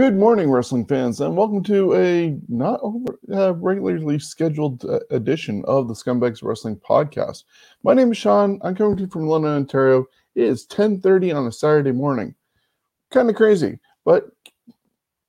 Good morning, wrestling fans, and welcome to a not over, uh, regularly scheduled uh, edition of the Scumbags Wrestling Podcast. My name is Sean. I'm coming to you from London, Ontario. It is 10:30 on a Saturday morning. Kind of crazy, but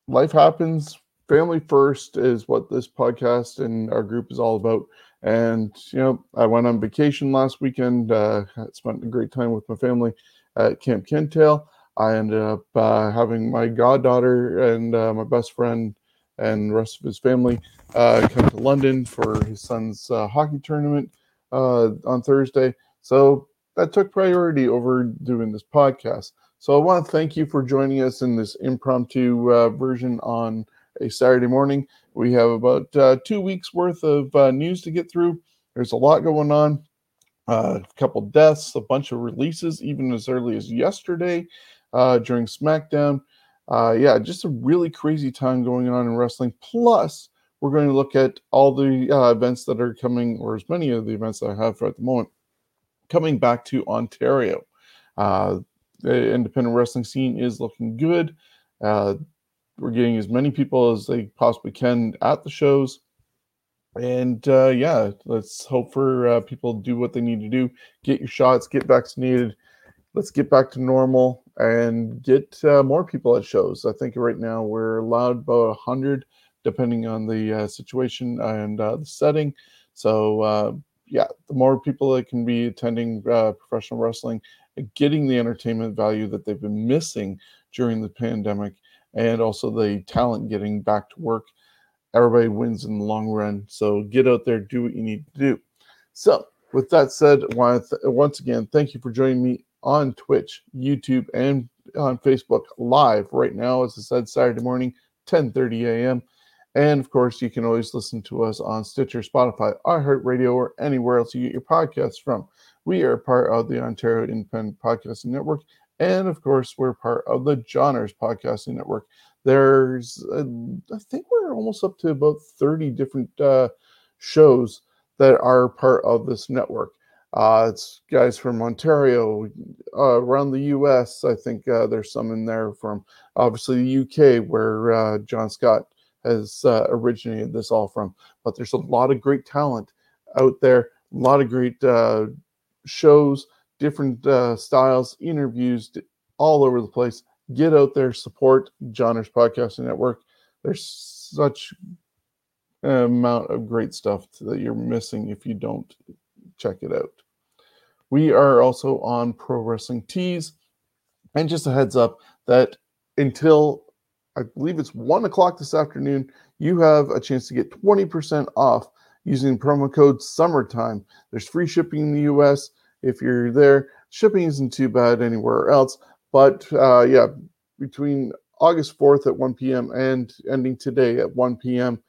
life happens. Family first is what this podcast and our group is all about. And you know, I went on vacation last weekend. Uh, spent a great time with my family at Camp Kintail. I ended up uh, having my goddaughter and uh, my best friend and rest of his family uh, come to London for his son's uh, hockey tournament uh, on Thursday. So that took priority over doing this podcast. So I want to thank you for joining us in this impromptu uh, version on a Saturday morning. We have about two weeks worth of news to get through. There's a lot going on. a couple deaths, a bunch of releases, even as early as yesterday uh, during SmackDown. Uh, yeah, just a really crazy time going on in wrestling. Plus, we're going to look at all the uh, events that are coming, or as many of the events that I have at the moment, coming back to Ontario. Uh, the independent wrestling scene is looking good. Uh, we're getting as many people as they possibly can at the shows. And uh, yeah, let's hope for uh, people do what they need to do, get your shots, get vaccinated, let's get back to normal and get uh, more people at shows. I think right now we're allowed about 100, depending on the uh, situation and uh, the setting. So, uh, yeah, the more people that can be attending uh, professional wrestling, getting the entertainment value that they've been missing during the pandemic, and also the talent getting back to work, everybody wins in the long run. So, get out there, do what you need to do. So, with that said, once again, thank you for joining me on Twitch, YouTube, and on Facebook live right now, as I said, Saturday morning, 10:30 a.m. And of course, you can always listen to us on Stitcher, Spotify, iHeartRadio, or anywhere else you get your podcasts from. We are part of the Ontario Independent Podcasting Network, and of course, we're part of the Johners Podcasting Network. There's, uh, I think we're almost up to about 30 different uh, shows that are part of this network. Uh, it's guys from Ontario, uh, around the U.S. I think uh, there's some in there from obviously the U.K. where uh, John Scott has uh, originated this all from. But there's a lot of great talent out there, a lot of great uh, shows, different styles, interviews, all over the place. Get out there, support Johners Podcasting Network. There's such amount of great stuff that you're missing if you don't check it out. We are also on Pro Wrestling Tees. And just a heads up that until I believe it's one o'clock this afternoon, you have a chance to get 20% off using promo code summertime. There's free shipping in the US if you're there. Shipping isn't too bad anywhere else. But uh, yeah, between August 4th at 1 p.m. and ending today at 1 p.m.,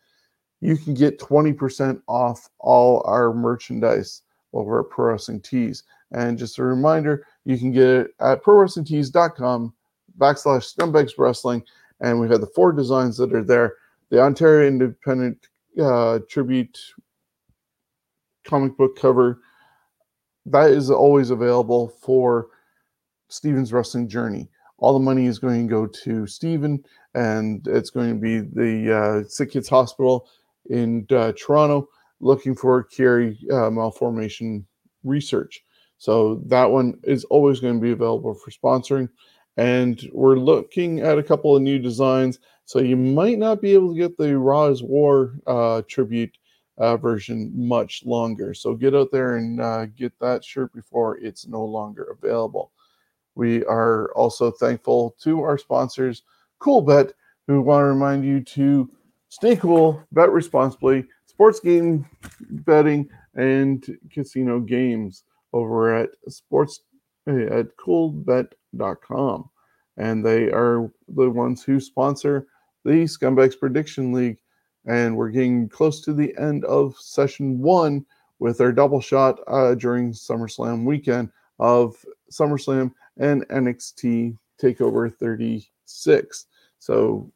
you can get 20% off all our merchandise over at Pro Wrestling Tees. And just a reminder, you can get it at prowrestlingtees.com backslash scumbags wrestling. And we have the four designs that are there. The Ontario Independent uh, Tribute comic book cover. That is always available for Steven's Wrestling Journey. All the money is going to go to Steven, and it's going to be the uh, Sick Kids Hospital in uh, Toronto looking for Chiari uh, malformation research. So that one is always going to be available for sponsoring. And we're looking at a couple of new designs. So you might not be able to get the Raw War uh, tribute uh, version much longer. So get out there and uh, get that shirt before it's no longer available. We are also thankful to our sponsors, Coolbet, who want to remind you to stay cool, bet responsibly, sports game betting and casino games over at sports at coolbet.com. And they are the ones who sponsor the Scumbags Prediction League. And we're getting close to the end of session one with our double shot uh, during SummerSlam weekend of SummerSlam and NXT TakeOver 36. So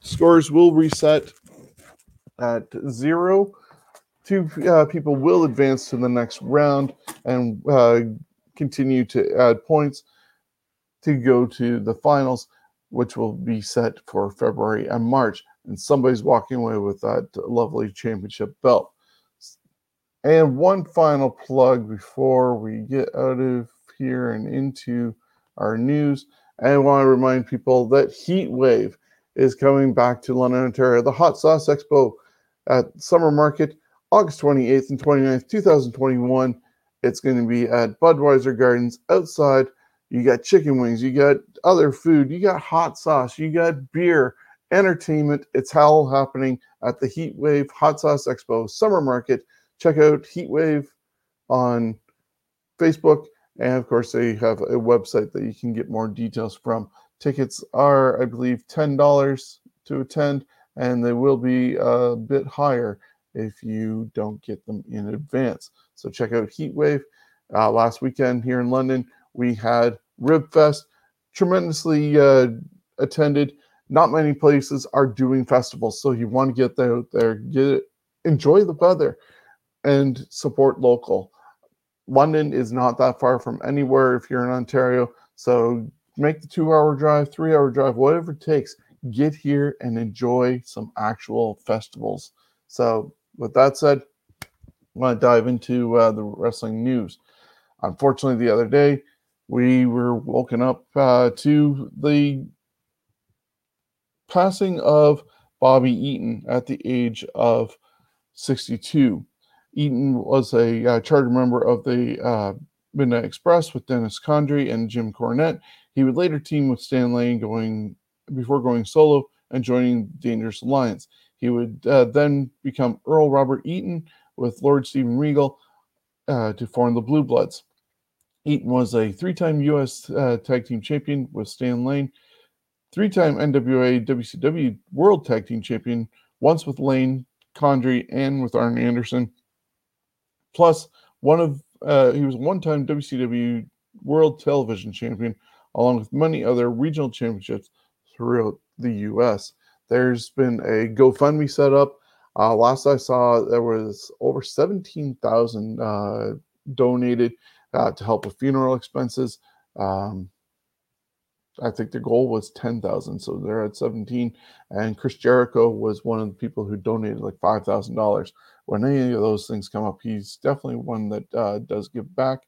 scores will reset at zero. Two uh, people will advance to the next round and uh, continue to add points to go to the finals. which will be set for February and March. And somebody's walking away with that lovely championship belt. And one final plug before we get out of here and into our news. I want to remind people that Heat Wave is coming back to London, Ontario, the Hot Sauce Expo at Summer Market, August 28th and 29th, 2021. It's going to be at Budweiser Gardens outside. You got chicken wings, you got other food, you got hot sauce, you got beer, entertainment. It's all happening at the Heat Wave Hot Sauce Expo Summer Market. Check out Heat Wave on Facebook. And of course, they have a website that you can get more details from. Tickets are, I believe, $10 to attend, and they will be a bit higher if you don't get them in advance. So check out Heatwave. Uh, last weekend here in London, we had Ribfest, tremendously uh, attended. Not many places are doing festivals, so you want to get out there, get enjoy the weather, and support local. London is not that far from anywhere if you're in Ontario, so make the two-hour drive, three-hour drive, whatever it takes. Get here and enjoy some actual festivals. So with that said, I want to dive into uh, the wrestling news. Unfortunately, the other day, we were woken up uh, to the passing of Bobby Eaton at the age of 62. Eaton was a uh, charter member of the uh, Midnight Express with Dennis Condrey and Jim Cornette. He would later team with Stan Lane going before going solo and joining Dangerous Alliance. He would uh, then become Earl Robert Eaton with Lord Steven Regal uh, to form the Blue Bloods. Eaton was a three-time U.S. Uh, Tag Team Champion with Stan Lane, three-time NWA WCW World Tag Team Champion, once with Lane, Condrey, and with Arn Anderson. Plus, one of uh, he was one-time WCW World Television Champion, along with many other regional championships throughout the U.S. There's been a GoFundMe set up. Uh, last I saw, there was over 17,000 uh, donated uh, to help with funeral expenses. Um, I think the goal was 10,000, so they're at 17. And Chris Jericho was one of the people who donated like $5,000. When any of those things come up, he's definitely one that uh, does give back.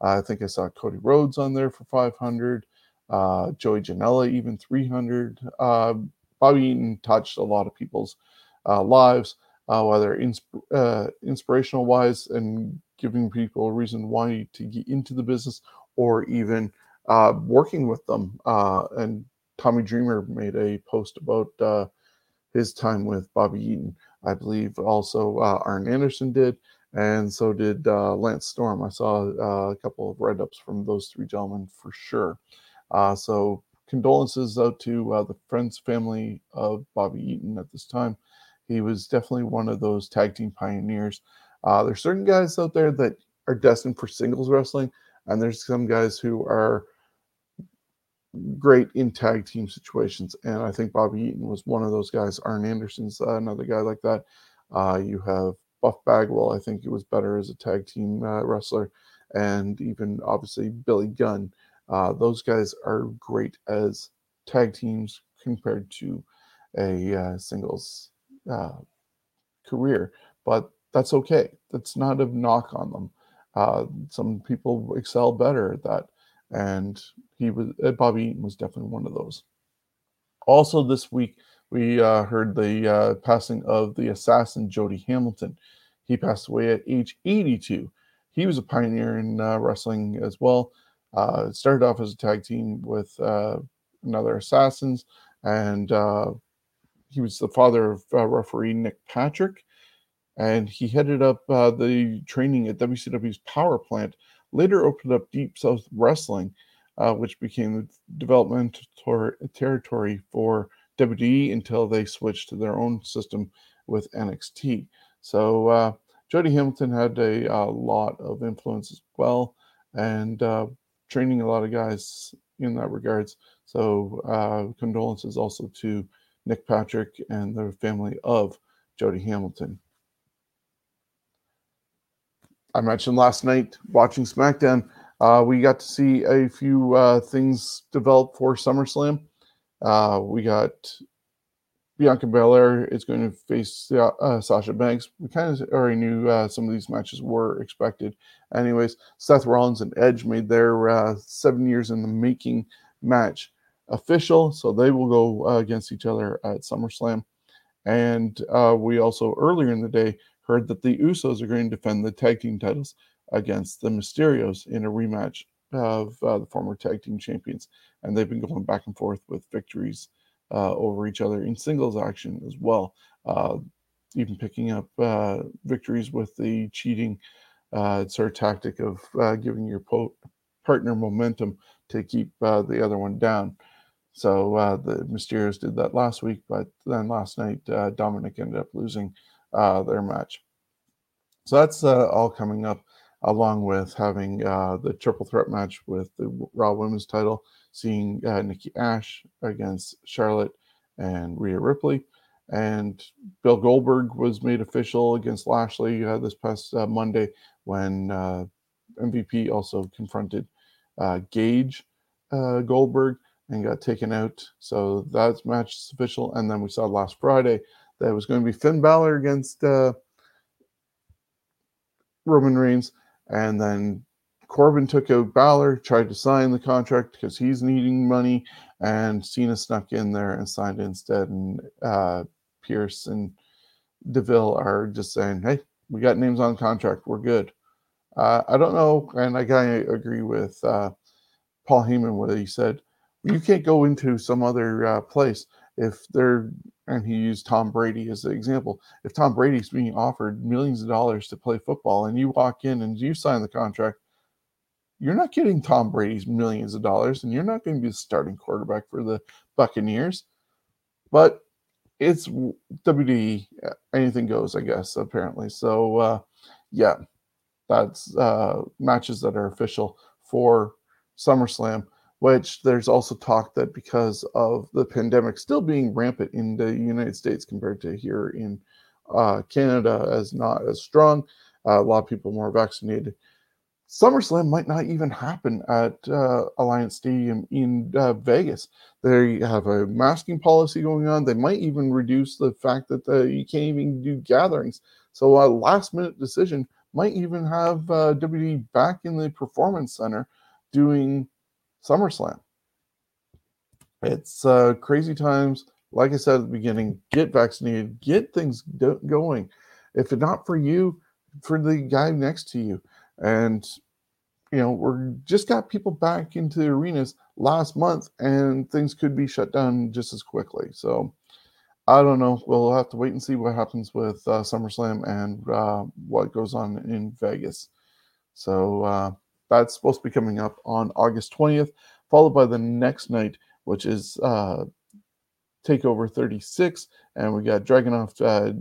I think I saw Cody Rhodes on there for 500. Uh, Joey Janela even 300. Uh, Bobby Eaton touched a lot of people's uh, lives, uh, whether insp- uh, inspirational wise and giving people a reason why to get into the business, or even uh, working with them. Uh, and Tommy Dreamer made a post about uh, his time with Bobby Eaton. I believe also Arn Anderson did, and so did Lance Storm. I saw a couple of write ups from those three gentlemen for sure. So condolences out to uh, the friends, family of Bobby Eaton at this time. He was definitely one of those tag team pioneers. Uh, there's certain guys out there that are destined for singles wrestling, and there's some guys who are great in tag team situations. And I think Bobby Eaton was one of those guys. Arn Anderson's uh, another guy like that. Uh, you have Buff Bagwell. I think he was better as a tag team uh, wrestler, and even obviously Billy Gunn. Uh, those guys are great as tag teams compared to a uh, singles uh, career, but that's okay. That's not a knock on them. Uh, some people excel better at that, and he was uh, Bobby Eaton was definitely one of those. Also, this week we uh, heard the passing of the assassin Jody Hamilton. He passed away at age 82. He was a pioneer in wrestling as well. Uh, started off as a tag team with uh, another Assassins, and uh, he was the father of uh, referee Nick Patrick, and he headed up uh, the training at WCW's Power Plant. Later, opened up Deep South Wrestling, uh, which became the development territory for WWE until they switched to their own system with NXT. So Jody Hamilton had a, a, lot of influence as well, and uh, training a lot of guys in that regards. So uh, condolences also to Nick Patrick and the family of Jody Hamilton. I mentioned last night watching SmackDown, uh, we got to see a few uh, things develop for SummerSlam. Uh, we got Bianca Belair is going to face uh, Sasha Banks. We kind of already knew uh, some of these matches were expected. Anyways, Seth Rollins and Edge made their uh, seven years in the making match official, so they will go uh, against each other at SummerSlam. And uh, we also earlier in the day heard that the Usos are going to defend the tag team titles against the Mysterios in a rematch of uh, the former tag team champions, and they've been going back and forth with victories uh, over each other in singles action as well, uh, even picking up uh, victories with the cheating uh, sort of tactic of uh, giving your po- partner momentum to keep the other one down. So the Mysterios did that last week, but then last night Dominic ended up losing their match. So that's all coming up along with having uh, the triple threat match with the Raw Women's title, seeing uh, Nikki Ash against Charlotte and Rhea Ripley. And Bill Goldberg was made official against Lashley uh, this past uh, Monday when uh, MVP also confronted uh, Gage Goldberg and got taken out. So that match is official. And then we saw last Friday that was going to be Finn Balor against Roman Reigns and then Corbin took out Balor, tried to sign the contract because he's needing money, and Cena snuck in there and signed instead. And uh, Pearce and Deville are just saying, "Hey, we got names on contract. We're good." Uh, I don't know, and I kind of agree with uh, Paul Heyman what he said. You can't go into some other uh, place if they're and he used Tom Brady as an example. If Tom Brady's being offered millions of dollars to play football and you walk in and you sign the contract, you're not getting Tom Brady's millions of dollars and you're not going to be the starting quarterback for the Buccaneers. But it's WWE, anything goes, I guess, apparently. So, uh, yeah, that's uh, matches that are official for SummerSlam which there's also talk that because of the pandemic still being rampant in the United States compared to here in uh, Canada as not as strong, uh, a lot of people more vaccinated. SummerSlam might not even happen at uh, Alliance Stadium in uh, Vegas. They have a masking policy going on. They might even reduce the fact that you can't even do gatherings. So a last minute decision might even have uh, WWE back in the Performance Center doing SummerSlam. It's uh, crazy times. Like I said at the beginning, get vaccinated, get things do- going. If it's not for you, for the guy next to you. And, you know, we're just got people back into the arenas last month and things could be shut down just as quickly. So I don't know. We'll have to wait and see what happens with uh, SummerSlam and uh, what goes on in Vegas. So, uh, that's supposed to be coming up on August 20th, followed by the next night, which is uh, Takeover 36. And we got Dragunov uh,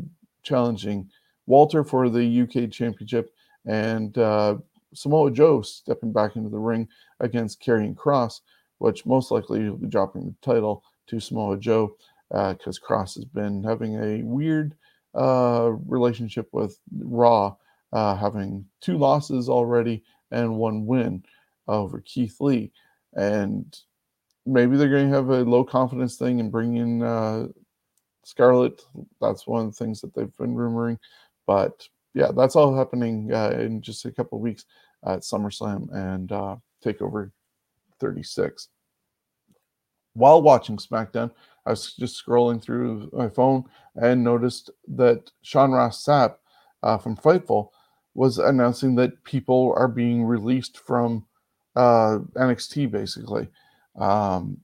challenging Walter for the UK Championship and uh, Samoa Joe stepping back into the ring against Karrion Kross, which most likely he'll be dropping the title to Samoa Joe because uh, Kross has been having a weird uh, relationship with Raw, uh, having two losses already and one win over Keith Lee. And maybe they're going to have a low confidence thing and bring in uh, Scarlett. That's one of the things that they've been rumoring. But yeah, that's all happening uh, in just a couple weeks at SummerSlam and uh, Takeover 36. While watching SmackDown, I was just scrolling through my phone and noticed that Sean Ross Sapp uh, from Fightful was announcing that people are being released from uh, NXT basically. Um,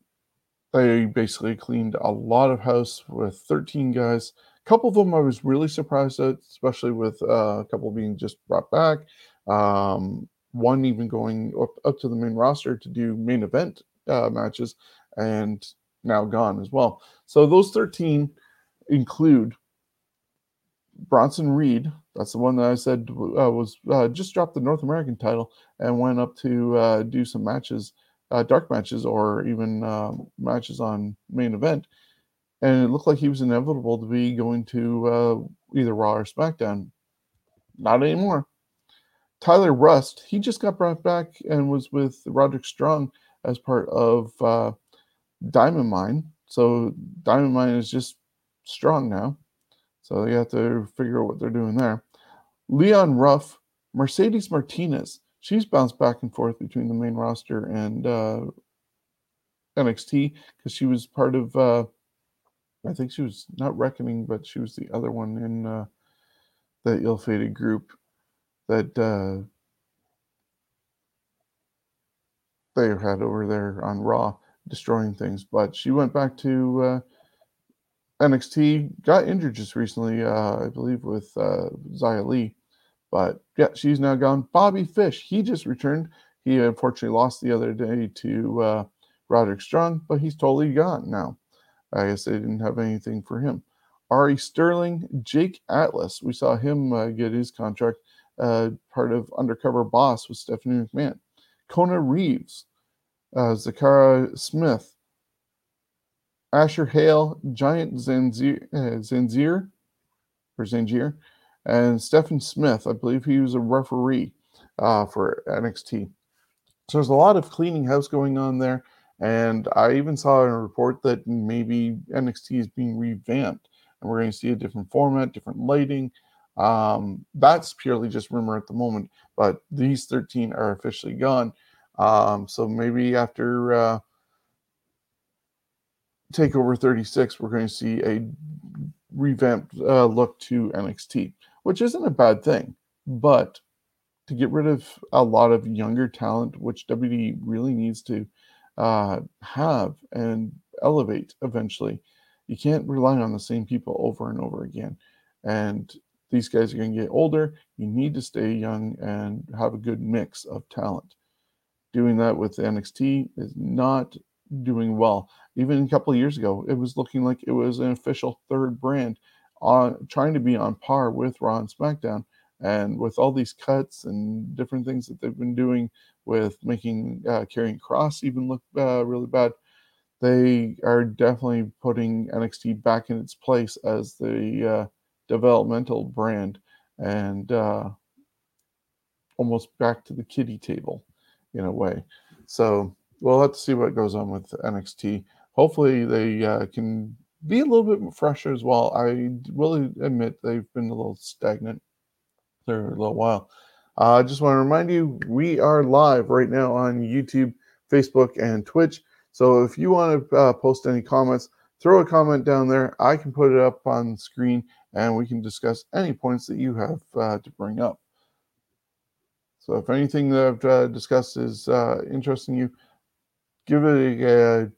they basically cleaned a lot of house with 13 guys. Couple of them I was really surprised at, especially with uh, a couple being just brought back. Um, one even going up, up to the main roster to do main event uh, matches and now gone as well. So those 13 include Bronson Reed, that's the one that I said uh, was uh, just dropped the North American title and went up to uh, do some matches, uh, dark matches, or even um, matches on main event. And it looked like he was inevitable to be going to uh, either Raw or SmackDown. Not anymore. Tyler Rust, he just got brought back and was with Roderick Strong as part of uh, Diamond Mine. So Diamond Mine is just strong now. So you have to figure out what they're doing there. Leon Ruff, Mercedes Martinez. She's bounced back and forth between the main roster and uh, NXT because she was part of, uh, I think she was not Reckoning, but she was the other one in uh, the ill fated group that uh, they had over there on Raw, destroying things. But she went back to uh, NXT, got injured just recently, uh, I believe, with uh, Xia Li. But yeah, she's now gone. Bobby Fish, he just returned. He unfortunately lost the other day to uh, Roderick Strong, but he's totally gone now. I guess they didn't have anything for him. Ari Sterling, Jake Atlas, we saw him uh, get his contract, uh, part of Undercover Boss with Stephanie McMahon. Kona Reeves, uh, Zechariah Smith, Asher Hale, Giant Zanjeer, uh, Zanjeer or and Stephon Smith. I believe he was a referee uh, for NXT. So there's a lot of cleaning house going on there. And I even saw in a report that maybe NXT is being revamped and we're going to see a different format, different lighting. Um, that's purely just rumor at the moment, but these 13 are officially gone. Um, so maybe after uh, Takeover 36, we're going to see a revamped uh, look to NXT, which isn't a bad thing. But to get rid of a lot of younger talent, which WWE really needs to uh, have and elevate eventually, you can't rely on the same people over and over again. And these guys are going to get older. You need to stay young and have a good mix of talent. Doing that with NXT is not doing well. Even a couple of years ago, it was looking like it was an official third brand on trying to be on par with Raw and SmackDown. And with all these cuts and different things that they've been doing with making uh, Karrion Kross even look uh, really bad, they are definitely putting NXT back in its place as the uh, developmental brand and uh, almost back to the kiddie table in a way. So we'll have to see what goes on with NXT. Hopefully, they uh, can be a little bit fresher as well. I will admit they've been a little stagnant there a little while. I uh, just want to remind you we are live right now on YouTube, Facebook, and Twitch. So if you want to uh, post any comments, throw a comment down there. I can put it up on screen and we can discuss any points that you have uh, to bring up. So if anything that I've uh, discussed is uh, interesting you, give it a, a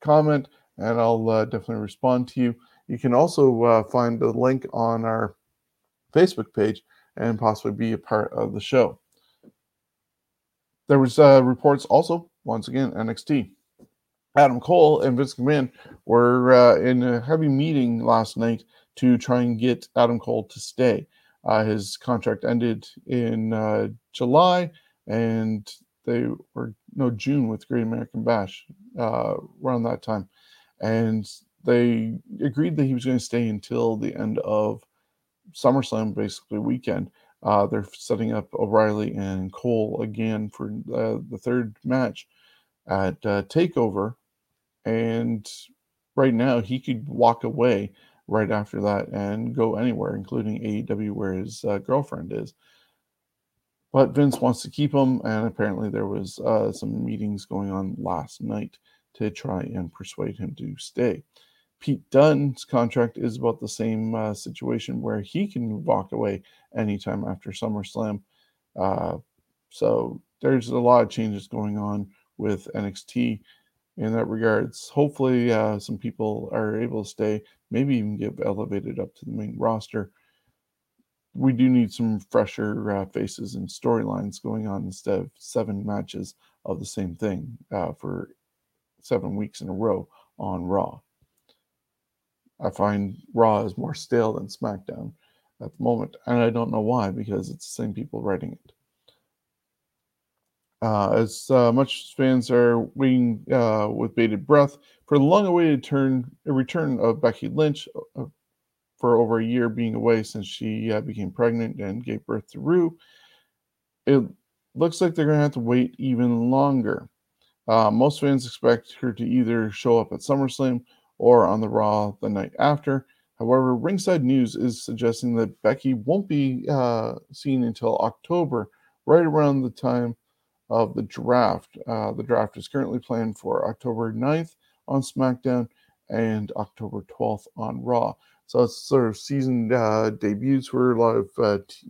comment and I'll uh, definitely respond to you. You can also uh, find the link on our Facebook page and possibly be a part of the show. There was uh, reports also, once again, NXT. Adam Cole and Vince McMahon were uh, in a heavy meeting last night to try and get Adam Cole to stay. Uh, his contract ended in uh, July, and they were no June with Great American Bash uh, around that time, and they agreed that he was going to stay until the end of SummerSlam, basically weekend. Uh, they're setting up O'Reilly and Cole again for uh, the third match at uh, Takeover, and right now he could walk away right after that and go anywhere, including AEW, where his uh, girlfriend is. But Vince wants to keep him, and apparently there was uh, some meetings going on last night to try and persuade him to stay. Pete Dunne's contract is about the same uh, situation where he can walk away anytime after SummerSlam. Uh, so there's a lot of changes going on with NXT in that regards. Hopefully, uh, some people are able to stay, maybe even get elevated up to the main roster. We do need some fresher uh, faces and storylines going on instead of seven matches of the same thing uh, for seven weeks in a row on Raw. I find Raw is more stale than SmackDown at the moment, and I don't know why because it's the same people writing it. Uh, as uh, much as fans are waiting uh, with bated breath for the long-awaited turn, return of Becky Lynch uh, for over a year being away since she uh, became pregnant and gave birth to Roux, it looks like they're going to have to wait even longer. Uh, most fans expect her to either show up at SummerSlam or on the Raw the night after. However, Ringside News is suggesting that Becky won't be uh, seen until October, right around the time of the draft. Uh, the draft is currently planned for October 9th on SmackDown and October 12th on Raw. So it's sort of season uh, debuts for a lot of uh, t-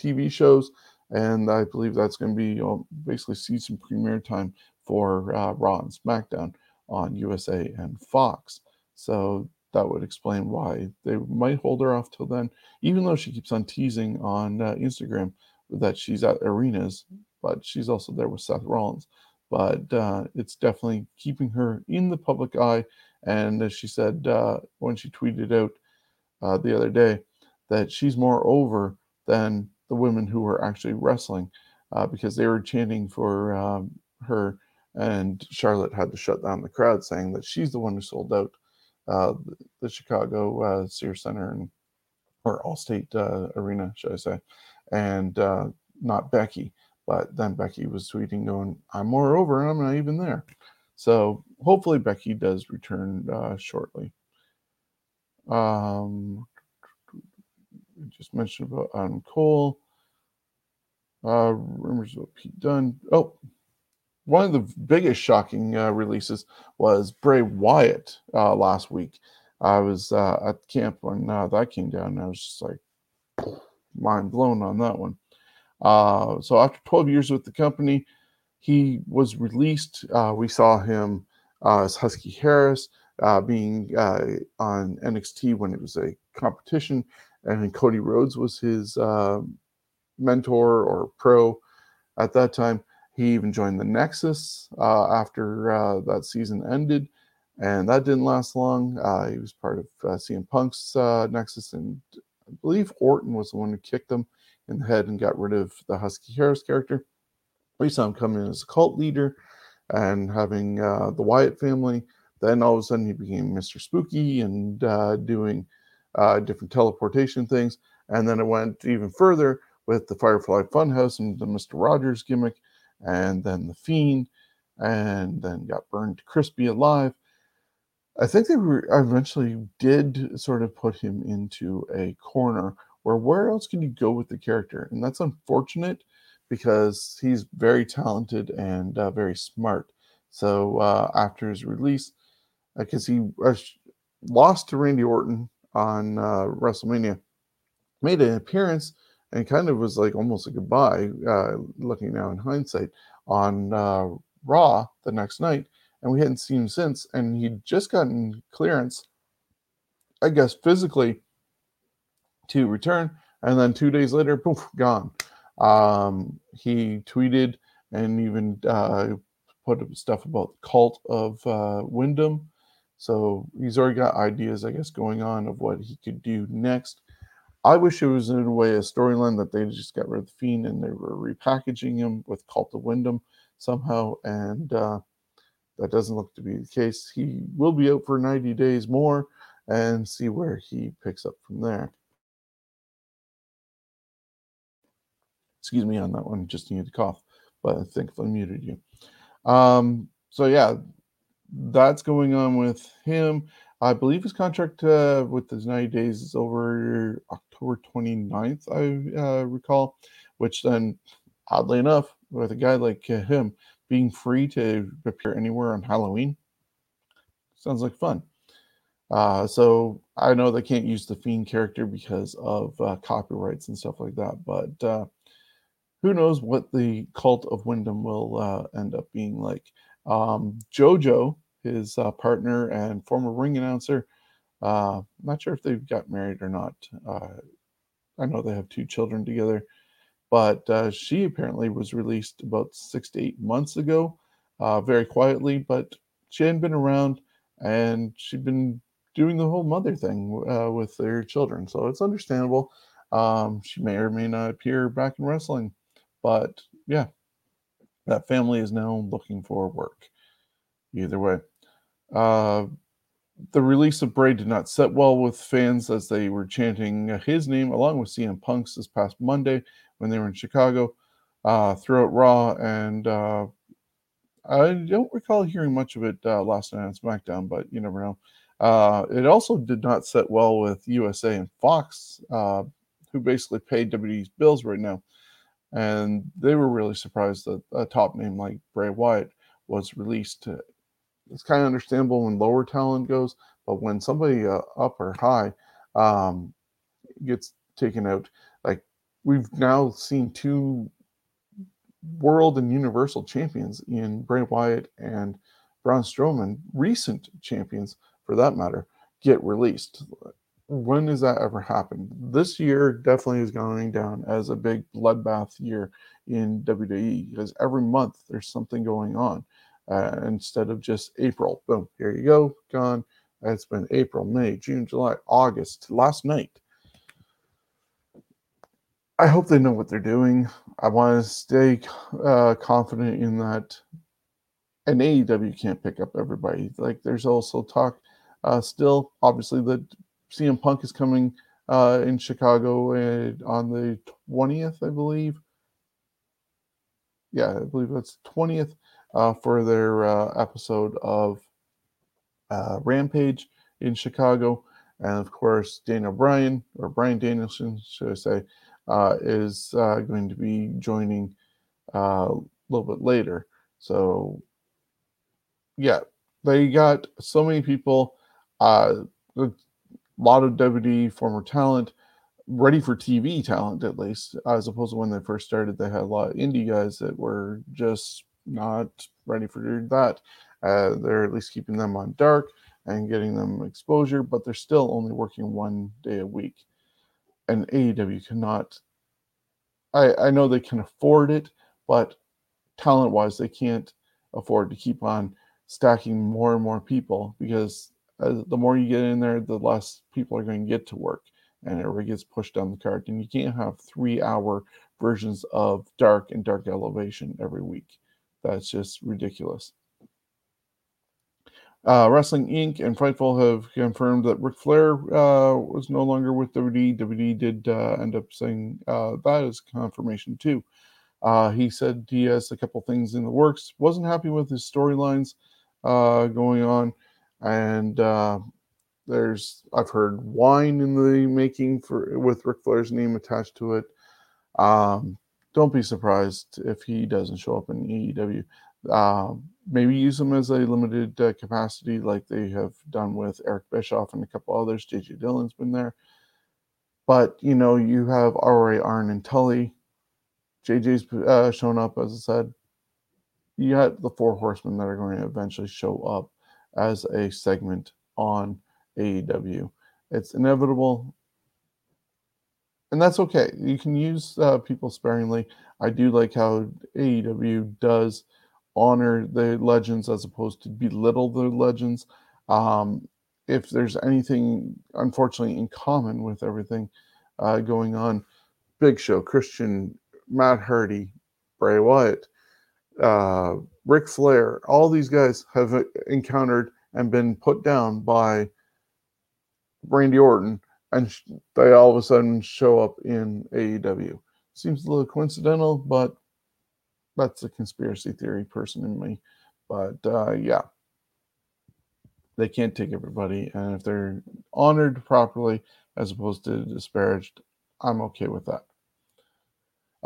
TV shows, and I believe that's going to be you know, basically season premiere time for uh, Raw and SmackDown on USA and Fox. So that would explain why they might hold her off till then, even though she keeps on teasing on uh, Instagram that she's at arenas, but she's also there with Seth Rollins. But uh, it's definitely keeping her in the public eye. And as she said uh, when she tweeted out uh, the other day, that she's more over than the women who were actually wrestling uh, because they were chanting for um, her. And Charlotte had to shut down the crowd, saying that she's the one who sold out uh, the Chicago uh, Sears Center and or Allstate uh, Arena, should I say, and uh, not Becky. But then Becky was tweeting, going, "I'm more over, and I'm not even there." So hopefully Becky does return uh, shortly. Um, just mentioned about Adam Cole. Uh, rumors about Pete Dunne. Oh, one of the biggest shocking uh, releases was Bray Wyatt uh, last week. I was uh, at camp when uh, that came down, and I was just like mind blown on that one. Uh, so after 12 years with the company, he was released. Uh, we saw him as Husky Harris being on NXT when it was a competition, and Cody Rhodes was his mentor or pro at that time. He even joined the Nexus uh, after uh, that season ended, and that didn't last long. Uh, he was part of uh, CM Punk's uh, Nexus, and I believe Orton was the one who kicked him in the head and got rid of the Husky Harris character. We saw him come in as a cult leader and having uh, the Wyatt family. Then all of a sudden he became Mr. Spooky and doing different teleportation things. And then it went even further with the Firefly Funhouse and the Mr. Rogers gimmick and then the Fiend, and then got burned crispy alive. I think they eventually did sort of put him into a corner where where else can you go with the character? And that's unfortunate because he's very talented and uh, very smart. So uh, after his release, because he uh, lost to Randy Orton on uh, WrestleMania, made an appearance and kind of was like almost a goodbye, uh, looking now in hindsight, on uh, Raw the next night. And we hadn't seen him since. And he'd just gotten clearance, I guess, physically to return. And then two days later, poof, gone. Um, he tweeted and even uh, put stuff about the cult of uh, Wyndham. So he's already got ideas, I guess, going on of what he could do next. I wish it was in a way a storyline that they just got rid of the Fiend and they were repackaging him with Cult of Wyndham somehow, and uh, that doesn't look to be the case. He will be out for 90 days more and see where he picks up from there. Excuse me on that one, just needed to cough, but I think I muted you. Um, so yeah, that's going on with him. I believe his contract uh, with his 90 days is over October 29th, I uh, recall, which then, oddly enough, with a guy like uh, him being free to appear anywhere on Halloween, sounds like fun. Uh, so I know they can't use the Fiend character because of uh, copyrights and stuff like that, but uh, who knows what the cult of Wyndham will end up being like. Um, JoJo his uh, partner and former ring announcer. Uh, not sure if they've got married or not. Uh, I know they have two children together, but uh, she apparently was released about six to eight months ago, uh, very quietly. But she hadn't been around, and she'd been doing the whole mother thing uh, with their children, so it's understandable. Um, she may or may not appear back in wrestling, but yeah, that family is now looking for work. Either way. Uh, the release of Bray did not set well with fans as they were chanting his name along with CM Punk's this past Monday when they were in Chicago uh, throughout Raw. And uh, I don't recall hearing much of it uh, last night on SmackDown, but you never know. Uh, it also did not set well with USA and Fox, uh, who basically paid WWE's bills right now. And they were really surprised that a top name like Bray Wyatt was released. It's kind of understandable when lower talent goes, but when somebody uh, up or high um, gets taken out, like we've now seen two world and universal champions in Bray Wyatt and Braun Strowman, recent champions for that matter, get released. When has that ever happened? This year definitely is going down as a big bloodbath year in WWE because every month there's something going on uh, instead of just April. Boom, here you go, gone. It's been April, May, June, July, August, last night. I hope they know what they're doing. I want to stay uh, confident in that. And AEW can't pick up everybody. Like there's also talk uh, still, obviously, that CM Punk is coming uh, in Chicago on the 20th, I believe. Yeah, I believe that's 20th uh, for their uh, episode of uh, Rampage in Chicago. And of course, Daniel Bryan, or Bryan Danielson, should I say, uh, is uh, going to be joining uh, a little bit later. So, yeah, they got so many people, a lot of WWE former talent, ready for TV talent at least, as opposed to when they first started. They had a lot of indie guys that were just not ready for that. Uh, they're at least keeping them on dark and getting them exposure, but they're still only working one day a week and AEW cannot. I I know they can afford it, but talent wise, they can't afford to keep on stacking more and more people because uh, the more you get in there, the less people are going to get to work, and everybody gets pushed down the cart. And you can't have three hour versions of Dark and Dark Elevation every week. That's just ridiculous. Uh, Wrestling Inc. and Fightful have confirmed that Ric Flair uh, was no longer with WWE. WWE did uh, end up saying uh, that is confirmation too. Uh, he said he has a couple things in the works. Wasn't happy with his storylines uh, going on, and there's I've heard wine in the making for with Ric Flair's name attached to it. Um, don't be surprised if he doesn't show up in AEW. Um, maybe use him as a limited uh, capacity, like they have done with Eric Bischoff and a couple others. JJ Dillon's been there. But, you know, you have RA Arn and Tully. JJ's uh, shown up, as I said. You got the four horsemen that are going to eventually show up as a segment on AEW. It's inevitable. And that's okay. You can use uh, people sparingly. I do like how AEW does honor the legends as opposed to belittle the legends. Um, if there's anything, unfortunately, in common with everything uh, going on, Big Show, Christian, Matt Hardy, Bray Wyatt, uh, Ric Flair, all these guys have uh, encountered and been put down by Randy Orton, and they all of a sudden show up in AEW. Seems a little coincidental, but that's a conspiracy theory person in me. But uh, yeah, they can't take everybody. And if they're honored properly as opposed to disparaged, I'm okay with that.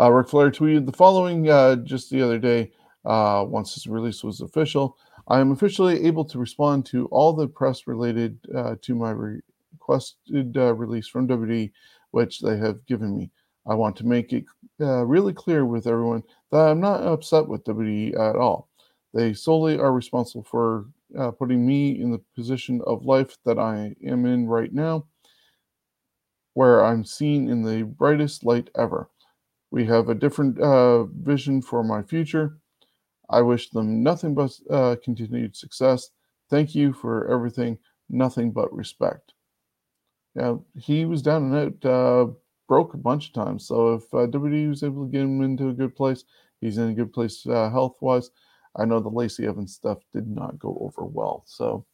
Uh, Ric Flair tweeted the following uh, just the other day, uh, once his release was official. I am officially able to respond to all the press related uh, to my requested uh, release from WWE, which they have given me. I want to make it uh, really clear with everyone that I'm not upset with WWE at all. They solely are responsible for uh, putting me in the position of life that I am in right now, where I'm seen in the brightest light ever. We have a different uh, vision for my future. I wish them nothing but uh, continued success. Thank you for everything. Nothing but respect. Yeah, he was down and out uh, broke a bunch of times. So if uh, WWE was able to get him into a good place, he's in a good place uh, health wise. I know the Lacey Evans stuff did not go over well. So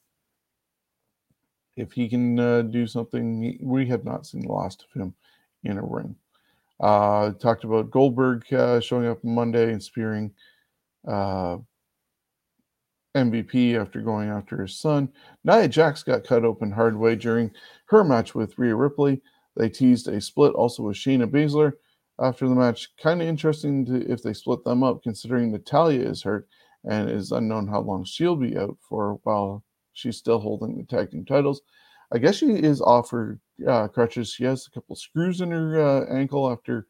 if he can uh, do something, we have not seen the last of him in a ring. Uh, talked about Goldberg uh, showing up Monday and spearing uh, MVP after going after his son. Nia Jax got cut open hard way during her match with Rhea Ripley. They teased a split also with Shayna Baszler after the match. Kind of interesting to, if they split them up, considering Natalya is hurt and is unknown how long she'll be out for while she's still holding the tag team titles. I guess she is offered uh, crutches. She has a couple screws in her uh, ankle after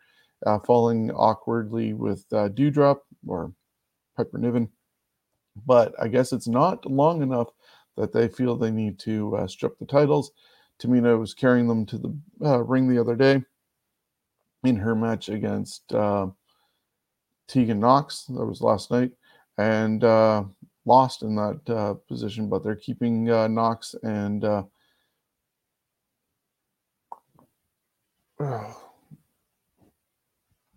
uh, falling awkwardly with uh, Doudrop or Piper Niven. But I guess it's not long enough that they feel they need to uh, strip the titles. Tamina was carrying them to the uh, ring the other day in her match against uh, Tegan Nox. That was last night. And uh, lost in that uh, position, but they're keeping uh, Nox and I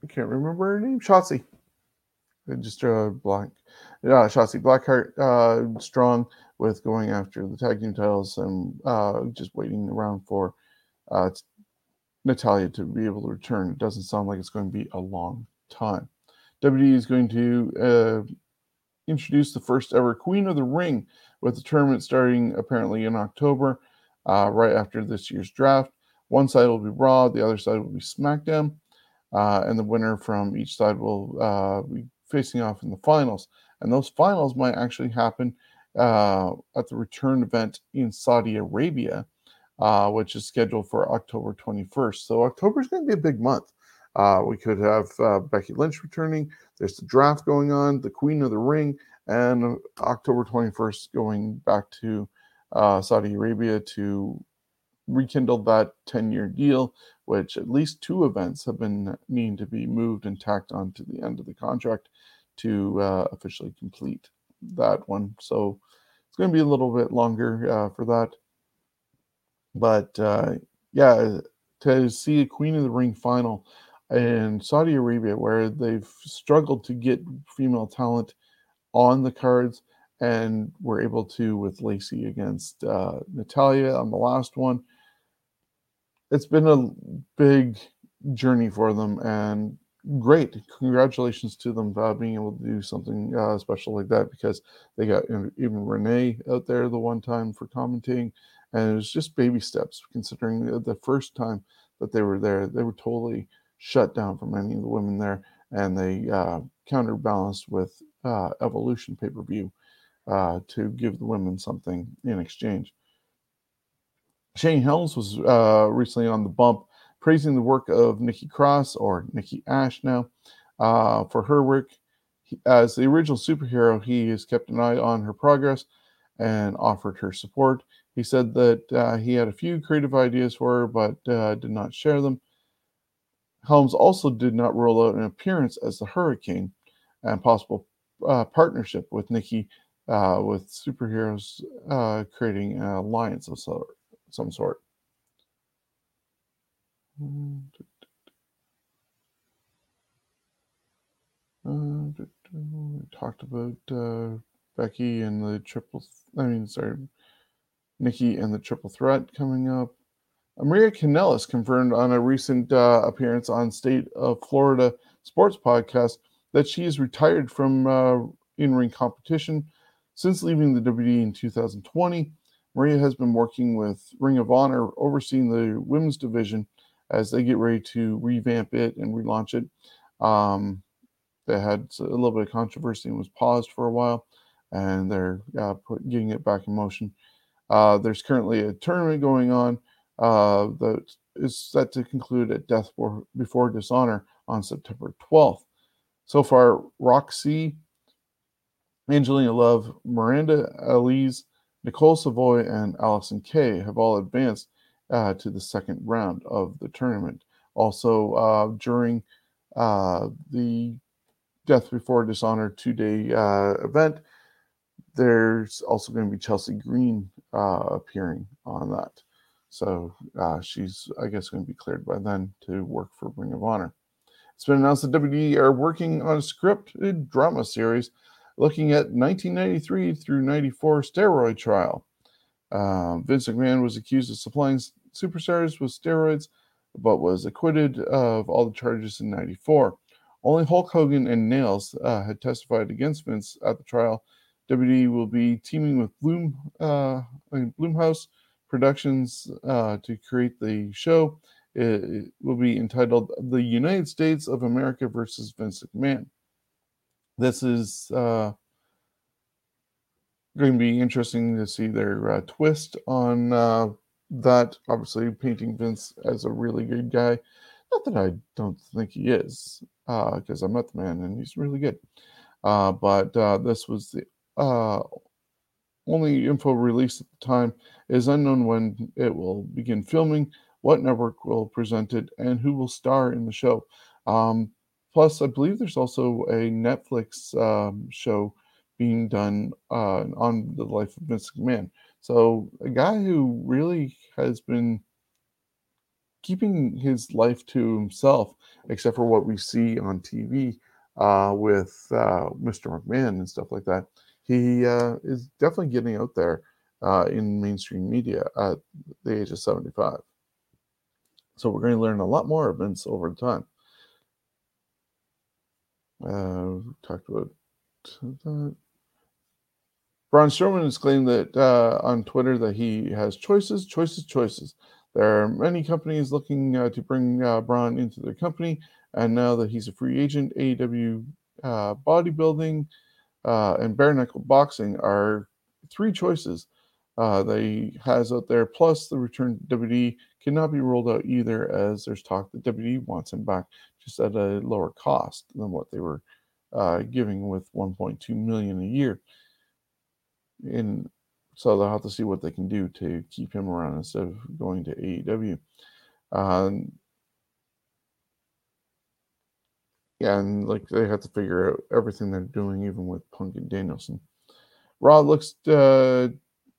can't remember her name. Shotzi. Just uh, blank. Yeah, Shotzi Blackheart, uh, strong with going after the tag team titles and uh, just waiting around for uh, Natalya to be able to return. It doesn't sound like it's going to be a long time. WWE is going to uh, introduce the first ever Queen of the Ring with the tournament starting apparently in October, uh, right after this year's draft. One side will be Raw, the other side will be SmackDown, uh, and the winner from each side will uh, be facing off in the finals. And those finals might actually happen uh, at the return event in Saudi Arabia, uh, which is scheduled for October 21st. So October is going to be a big month. Uh, we could have uh, Becky Lynch returning. There's the draft going on, the Queen of the Ring, and October 21st going back to Saudi Arabia to rekindled that 10 year deal, which at least two events have been needing to be moved and tacked on to the end of the contract to uh, officially complete that one. So it's going to be a little bit longer uh, for that. But uh, yeah, to see a Queen of the Ring final in Saudi Arabia, where they've struggled to get female talent on the cards and were able to with Lacey against uh, Natalya on the last one. It's been a big journey for them, and great. Congratulations to them about being able to do something uh, special like that because they got even Renee out there the one time for commenting and it was just baby steps considering the, first time that they were there, they were totally shut down from any of the women there, and they uh, counterbalanced with uh, Evolution pay per view uh, to give the women something in exchange. Shane Helms was uh, recently on the bump, praising the work of Nikki Cross or Nikki Ash now uh, for her work. As the original superhero, he has kept an eye on her progress and offered her support. He said that uh, he had a few creative ideas for her, but uh, did not share them. Helms also did not rule out an appearance as the Hurricane and possible uh, partnership with Nikki uh, with superheroes uh, creating an alliance of some sort. We talked about uh, Becky and the triple. I mean, sorry, Nikki and the triple threat coming up. Maria Kanellis confirmed on a recent uh, appearance on State of Florida Sports podcast that she is retired from uh, in-ring competition since leaving the WWE in 2020. Maria has been working with Ring of Honor, overseeing the women's division as they get ready to revamp it and relaunch it. Um, they had a little bit of controversy and was paused for a while, and they're uh, put, getting it back in motion. Uh, there's currently a tournament going on uh, that is set to conclude at Death Before Dishonor on September 12th. So far, Roxy, Angelina Love, Miranda Elise, Nicole Savoy, and Allysin Kay have all advanced uh, to the second round of the tournament. Also, uh, during uh, the Death Before Dishonor two day uh, event, there's also going to be Chelsea Green uh, appearing on that. So uh, she's, I guess, going to be cleared by then to work for Ring of Honor. It's been announced that WWE are working on a scripted drama series looking at 1993 through 94 steroid trial. Uh, Vince McMahon was accused of supplying superstars with steroids, but was acquitted of all the charges in 94. Only Hulk Hogan and Nailz uh, had testified against Vince at the trial. WWE will be teaming with Bloom uh, Blumhouse Productions uh, to create the show. It, will be entitled "The United States of America versus Vince McMahon." This is uh, going to be interesting to see their uh, twist on uh, that. Obviously, painting Vince as a really good guy. Not that I don't think he is, because uh, I met the man and he's really good. Uh, but uh, this was the only info released at the time. It is unknown when it will begin filming, what network will present it, and who will star in the show. Um, plus, I believe there's also a Netflix um, show being done uh, on the life of Vince McMahon. So, a guy who really has been keeping his life to himself, except for what we see on TV uh, with uh, Mr. McMahon and stuff like that. He uh, is definitely getting out there uh, in mainstream media at the age of 75. So we're going to learn a lot more of Vince over time. Uh, talked about that. Braun Strowman has claimed that uh, on Twitter that he has choices, choices, choices. There are many companies looking uh, to bring uh, Braun into their company, and now that he's a free agent, AEW uh, bodybuilding uh, and bare knuckle boxing are three choices uh, that he has out there. Plus, the return to cannot be ruled out either, as there's talk that WWE wants him back just at a lower cost than what they were uh, giving with 1.2 million a year. And so they'll have to see what they can do to keep him around instead of going to AEW. Um, yeah, and like they have to figure out everything they're doing, even with Punk and Danielson. Raw looks uh,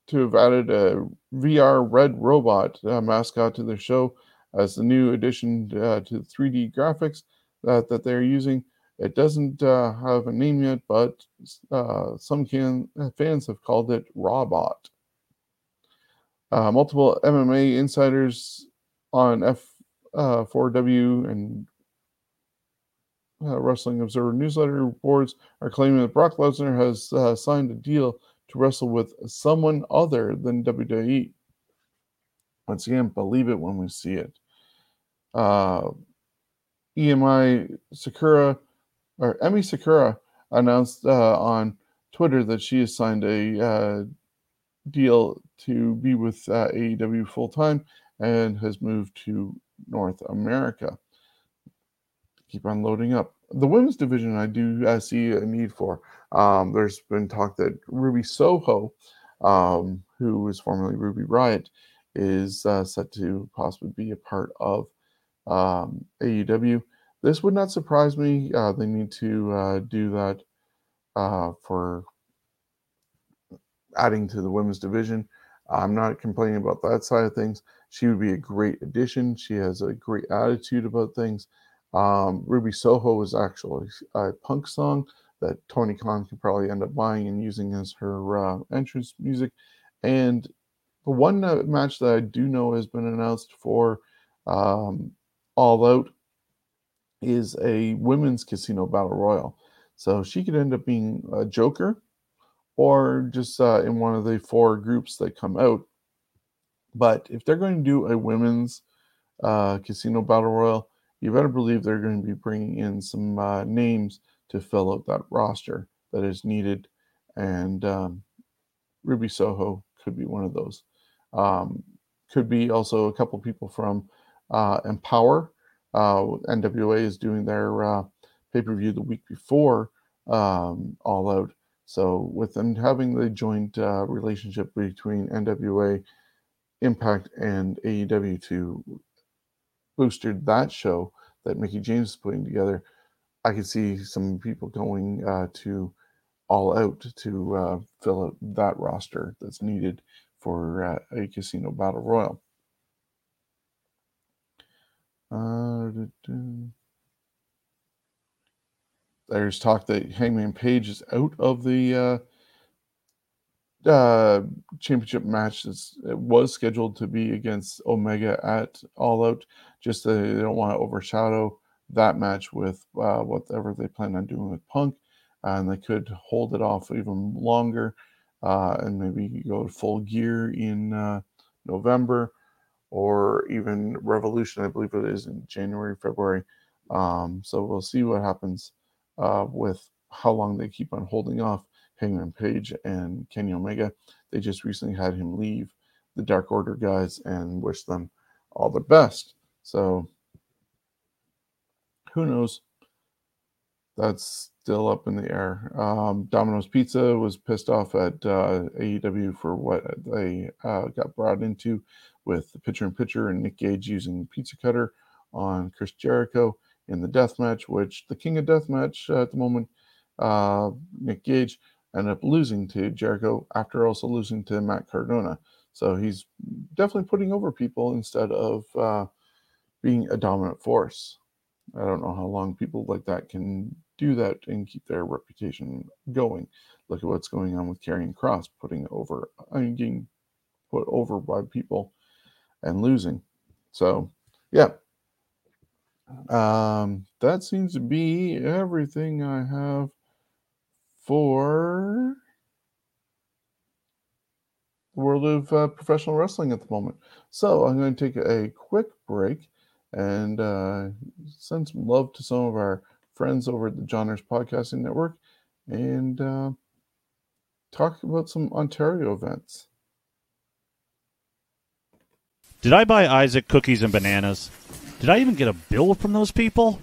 to have added a VR Red Robot uh, mascot to their show as the new addition uh, to 3D graphics that, that they're using. It doesn't uh, have a name yet, but uh, some can, uh, fans have called it Rawbot. Uh, multiple MMA insiders on F4W uh, and uh, Wrestling Observer newsletter boards are claiming that Brock Lesnar has signed a deal to wrestle with someone other than WWE. Once again, believe it when we see it. EMI Sakura or Emi Sakura announced uh, on Twitter that she has signed a uh, deal to be with uh, AEW full time and has moved to North America. Keep on loading up. The women's division, I do uh, see a need for. Um, there's been talk that Ruby Soho, um, who was formerly Ruby Riott, is uh, set to possibly be a part of um, AEW. This would not surprise me. Uh, they need to uh, do that uh, for adding to the women's division. I'm not complaining about that side of things. She would be a great addition. She has a great attitude about things. Um, Ruby Soho is actually a punk song that Tony Khan could probably end up buying and using as her uh, entrance music. And the one uh, match that I do know has been announced for um, All Out is a women's casino battle royal. So she could end up being a Joker or just uh, in one of the four groups that come out. But if they're going to do a women's uh, casino battle royal, you better believe they're going to be bringing in some uh, names to fill out that roster that is needed. And um, Ruby Soho could be one of those. Um, could be also a couple people from uh, EmPowerrr uh, NWA is doing their uh, pay per view the week before um, All Out. So, with them having the joint uh, relationship between NWA, Impact, and AEW to boosted that show that Mickie James is putting together, I could see some people going uh, to All Out to uh, fill out that roster that's needed for uh, a casino battle royal. Uh, there's talk that Hangman Page is out of the uh, uh, championship match. It's, it was scheduled to be against Omega at All Out. Just they don't want to overshadow that match with uh, whatever they plan on doing with Punk. and they could hold it off even longer uh, and maybe go full gear in uh, November or even Revolution. I believe it is in January, February. Um, so we'll see what happens uh, with how long they keep on holding off Hangman Page and Kenny Omega. They just recently had him leave the Dark Order guys and wish them all the best. So who knows? That's still up in the air. Um, Domino's Pizza was pissed off at uh, AEW for what they uh, got brought into with the pitcher and pitcher and Nick Gage using pizza cutter on Chris Jericho in the death match, which the king of death match uh, at the moment, uh, Nick Gage, ended up losing to Jericho after also losing to Matt Cardona. So he's definitely putting over people instead of uh, being a dominant force. I don't know how long people like that can do that and keep their reputation going. Look at what's going on with Karrion Kross putting over, I mean, getting put over by people and losing. So, yeah. Um, that seems to be everything I have for the world of uh, professional wrestling at the moment. So I'm going to take a quick break and uh, send some love to some of our friends over at the Johners Podcasting Network and uh, talk about some Ontario events. Did I buy Isaac cookies and bananas? Did I even get a bill from those people?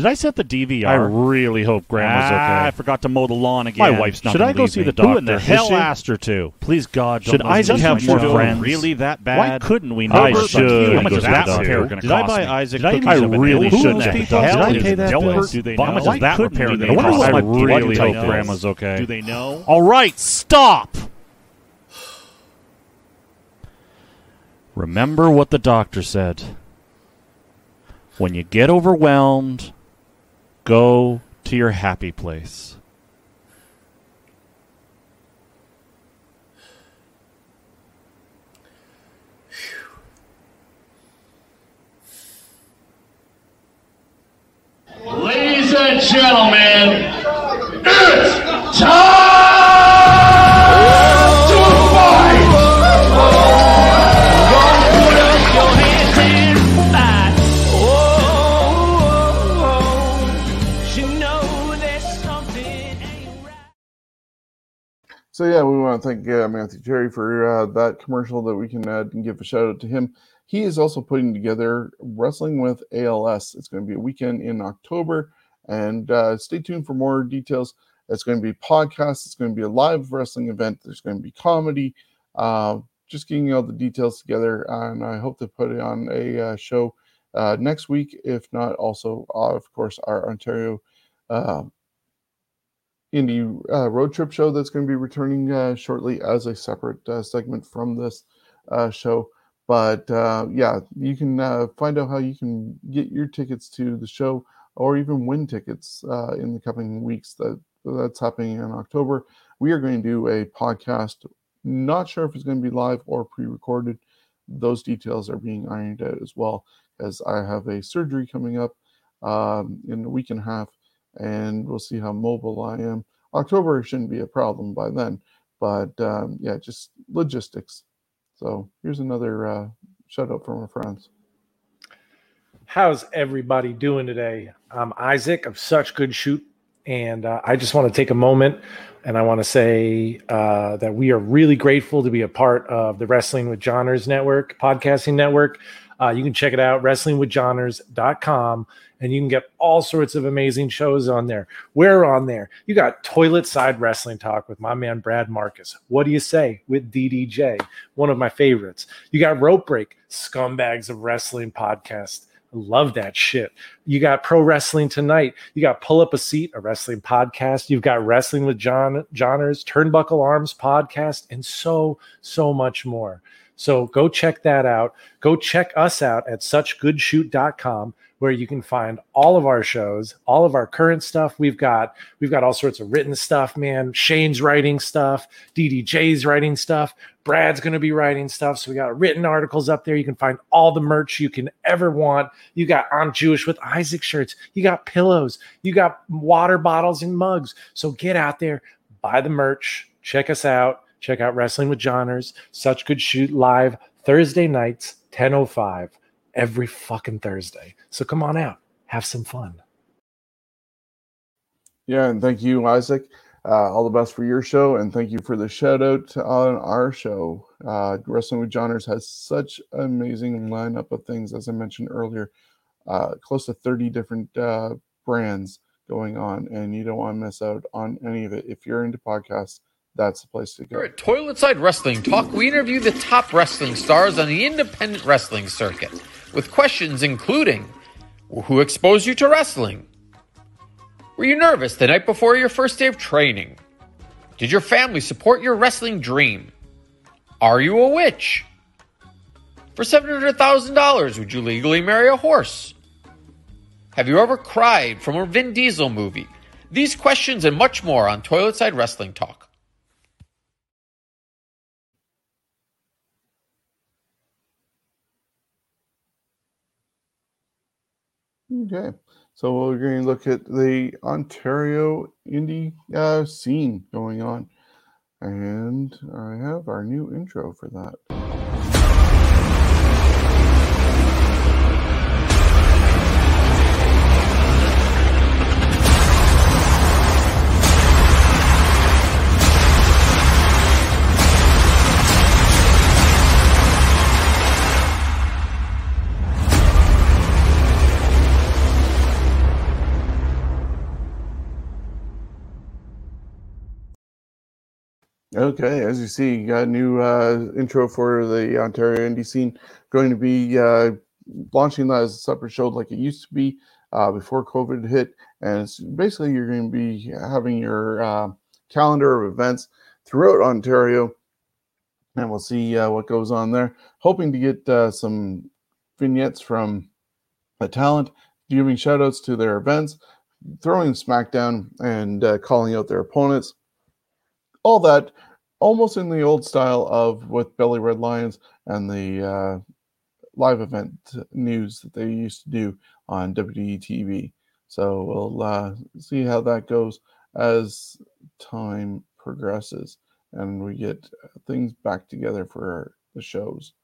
Did I set the DVR? I really hope Grandma's ah, okay. I forgot to mow the lawn again. My wife's not Should I go leave see me. the doctor? Who in the hell she? asked her to? Please God, don't Should listen Isaac to have more Should friends? Really that bad? Why couldn't we How not? I should. How much go is that the repair going to cost? Did I buy? Isaac Did I cookies even and get a really shouldn't have. Did I pay that bill? Do they How much know? is that Why repair gonna cost? I I really really hope hope Grandma's okay. Do they know? All right, stop. Remember what the doctor said. When you get overwhelmed, go to your happy place. Ladies and gentlemen, it's time So yeah, we want to thank uh, Matthew Cherry for uh, that commercial that we can uh, and give a shout out to him. He is also putting together Wrestling with ALS. It's going to be a weekend in October, and uh, stay tuned for more details. It's going to be podcast. It's going to be a live wrestling event. There's going to be comedy. Uh, just getting all the details together, and I hope to put it on a uh, show uh, next week. If not, also of course our Ontario indie uh, road trip show that's going to be returning uh, shortly as a separate uh, segment from this uh, show. But uh, yeah, you can uh, find out how you can get your tickets to the show or even win tickets in the coming weeks. That that's happening in October. We are going to do a podcast. Not sure if it's going to be live or pre-recorded. Those details are being ironed out as well, as I have a surgery coming up um, in a week and a half and we'll see how mobile I am. October shouldn't be a problem by then, but um, yeah, just logistics. So here's another uh, shout out from our friends. How's everybody doing today? I'm Isaac of Such Good Shoot, and uh, I just want to take a moment and I want to say uh, that we are really grateful to be a part of the Wrestling with Johners Network, podcasting network. Uh, you can check it out, wrestlingwithjohners.com, and you can get all sorts of amazing shows on there. We're on there. You got Toilet Side Wrestling Talk with my man Brad Marcus. What do you say with DDJ? One of my favorites. You got Rope Break, Scumbags of Wrestling podcast. Love that shit. You got Pro Wrestling Tonight. You got Pull Up a Seat, a wrestling podcast. You've got Wrestling with John Johners, Turnbuckle Arms podcast, and so, so much more. So go check that out. Go check us out at suchgoodshoot.com where you can find all of our shows, all of our current stuff. We've got we've got all sorts of written stuff, man. Shane's writing stuff, DDJ's writing stuff, Brad's going to be writing stuff. So we got written articles up there. You can find all the merch you can ever want. You got I'm Jewish with Isaac shirts. You got pillows. You got water bottles and mugs. So get out there, buy the merch, check us out. Check out Wrestling with Johners, Such Good Shoot live Thursday nights, 10:05 every fucking Thursday. So come on out, have some fun. Yeah, and thank you, Isaac. Uh, all the best for your show, and thank you for the shout out on our show. Uh, Wrestling with Johners has such an amazing lineup of things, as I mentioned earlier, uh, close to 30 different uh, brands going on, and you don't want to miss out on any of it. If you're into podcasts, that's the place to go. Here at Toilet Side Wrestling Talk, we interview the top wrestling stars on the independent wrestling circuit with questions including Who exposed you to wrestling? Were you nervous the night before your first day of training? Did your family support your wrestling dream? Are you a witch? For $700,000, would you legally marry a horse? Have you ever cried from a Vin Diesel movie? These questions and much more on Toilet Side Wrestling Talk. Okay, so we're going to look at the Ontario indie uh, scene going on, and I have our new intro for that. Okay, as you see, you got a new uh, intro for the Ontario indie scene. Going to be uh, launching that as a separate show like it used to be uh, before COVID hit. And it's basically you're going to be having your uh, calendar of events throughout Ontario, and we'll see uh, what goes on there. Hoping to get uh, some vignettes from the talent, giving shout outs to their events, throwing SmackDown, and calling out their opponents all that almost in the old style of with Belly Red Lions and the uh, live event news that they used to do on WWE TV. So we'll uh, see how that goes as time progresses and we get things back together for the shows.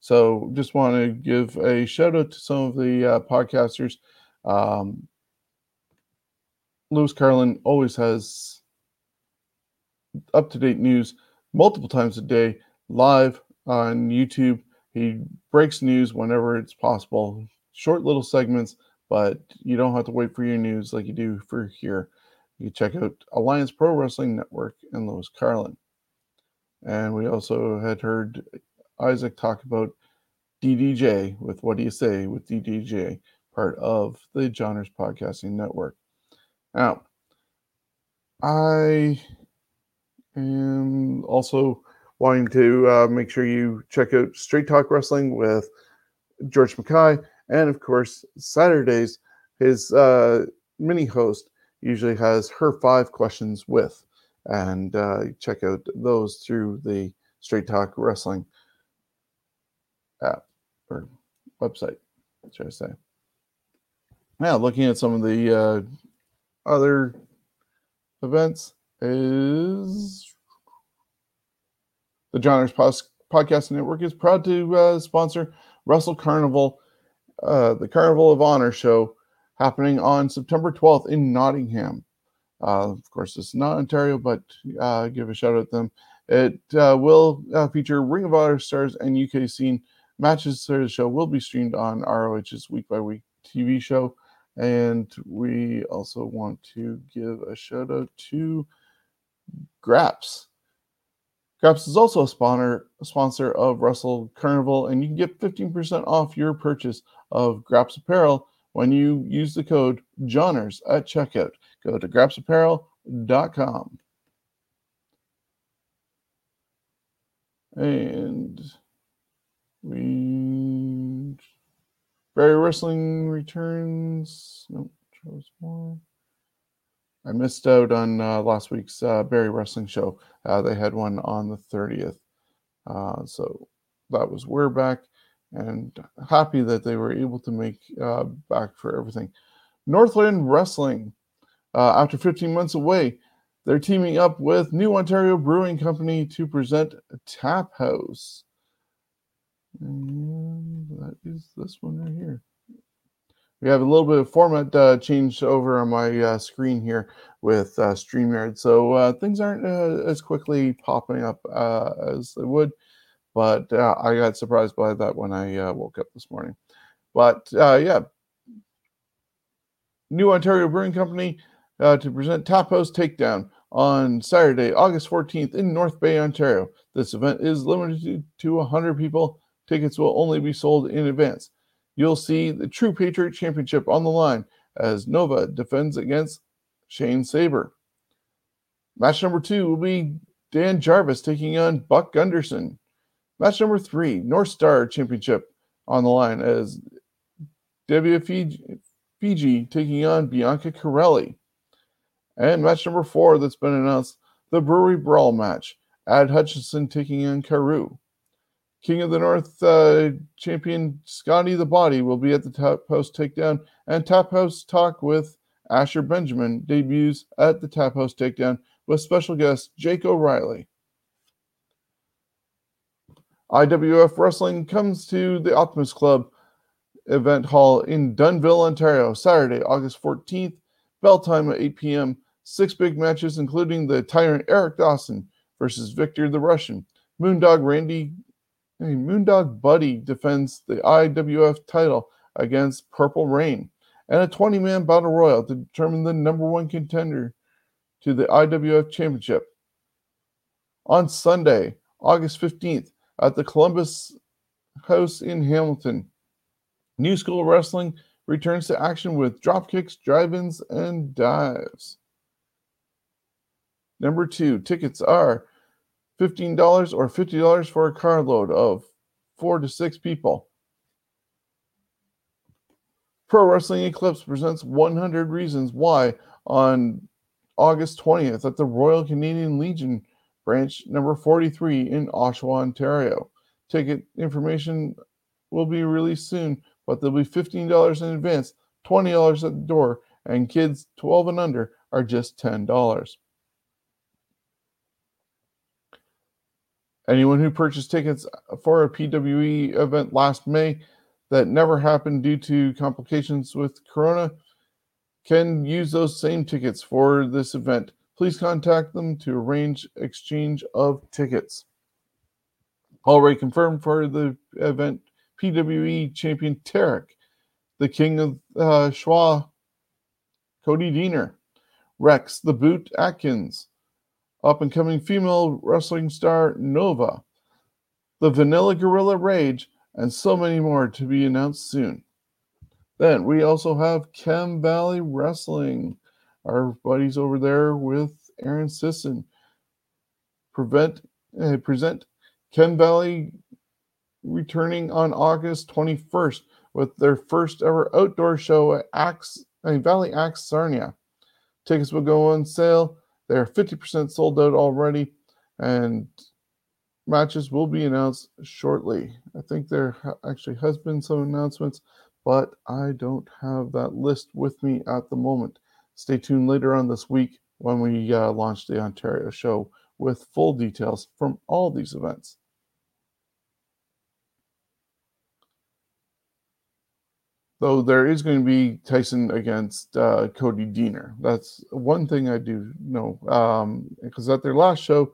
So just want to give a shout out to some of the uh, podcasters. Um, Lewis Carlin always has up to date news multiple times a day live on YouTube. He breaks news whenever it's possible, short little segments, but you don't have to wait for your news like you do for here. You check out Alliance Pro Wrestling Network and Lewis Carlin. And we also had heard Isaac talk about DDJ with What Do You Say with DDJ, part of the Johners Podcasting Network. Now, I and also wanting to uh, make sure you check out Straight Talk Wrestling with George Mackay, and of course Saturdays his uh, mini host usually has her five questions with, and uh, check out those through the Straight Talk Wrestling app or website, should I say? Now, looking at some of the uh, other events is the Johners Pos- Podcasting Network is proud to uh, sponsor Russell Carnival, uh, the Carnival of Honor show happening on September 12th in Nottingham. Uh, of course, it's not Ontario, but uh, give a shout out to them. It uh, will uh, feature Ring of Honor stars and UK scene matches. So the show will be streamed on ROH's week by week TV show. And we also want to give a shout out to Graps. Graps is also a sponsor, a sponsor of Russell Carnival, and you can get 15% off your purchase of Graps apparel when you use the code JOHNERS at checkout. Go to grapsapparel.com. And We Barrie Wrestling returns. Nope, shows more. I missed out on uh, last week's uh, Barrie Wrestling show. Uh, they had one on the 30th. Uh, so that was We're Back and happy that they were able to make uh, back for everything. Northland Wrestling, uh, after 15 months away, they're teaming up with New Ontario Brewing Company to present Tap House. And that is this one right here. We have a little bit of format uh, changed over on my uh, screen here with uh, StreamYard. So uh, things aren't uh, as quickly popping up uh, as they would. But I got surprised by that when I woke up this morning. But yeah, New Ontario Brewing Company to present Tap House Takedown on Saturday, August 14th in North Bay, Ontario. This event is limited to 100 people. Tickets will only be sold in advance. You'll see the True Patriot Championship on the line as Nova defends against Shane Saber. Match number two will be Dan Jarvis taking on Buck Gunderson. Match number three, North Star Championship on the line as WFG Fiji taking on Bianca Corelli. And match number four that's been announced, the Brewery Brawl match. Ad Hutchinson taking on Carew. King of the North uh, champion Scotty the Body will be at the Tap House Takedown, and Tap House Talk with Asher Benjamin debuts at the Tap House Takedown with special guest Jake O'Reilly. IWF Wrestling comes to the Optimus Club event hall in Dunnville, Ontario, Saturday, August 14th. Bell time at 8 p.m. Six big matches, including the Tyrant Eric Dawson versus Victor the Russian. Moondog Randy Hey, Moondog Buddy defends the IWF title against Purple Rain, and a 20 man battle royal to determine the number one contender to the IWF Championship. On Sunday, August 15th, at the Columbus House in Hamilton, New School Wrestling returns to action with drop kicks, drive ins, and dives. Number two, tickets are $15 or $50 for a carload of four to six people. Pro Wrestling Eclipse presents 100 Reasons Why on August 20th at the Royal Canadian Legion branch number 43 in Oshawa, Ontario. Ticket information will be released soon, but there'll be $15 in advance, $20 at the door, and kids 12 and under are just $10. Anyone who purchased tickets for a PWE event last May that never happened due to complications with Corona can use those same tickets for this event. Please contact them to arrange exchange of tickets. Already confirmed for the event, PWE champion Tarek, the king of uh, Schwa, Cody Deaner, Rex, the Boot Atkins, up and coming female wrestling star Nova, the Vanilla Gorilla Rage, and so many more to be announced soon. Then we also have Chem Valley Wrestling, our buddies over there with Aaron Sisson. Prevent, uh, present Chem Valley returning on August 21st with their first ever outdoor show at Axe, uh, Valley Axe Sarnia. Tickets will go on sale they're 50% sold out already, and matches will be announced shortly. I think there actually has been some announcements, but I don't have that list with me at the moment. Stay tuned later on this week when we uh, launch the Ontario show with full details from all these events. Though there is going to be Tyson against uh, Cody Deaner. That's one thing I do know because um, at their last show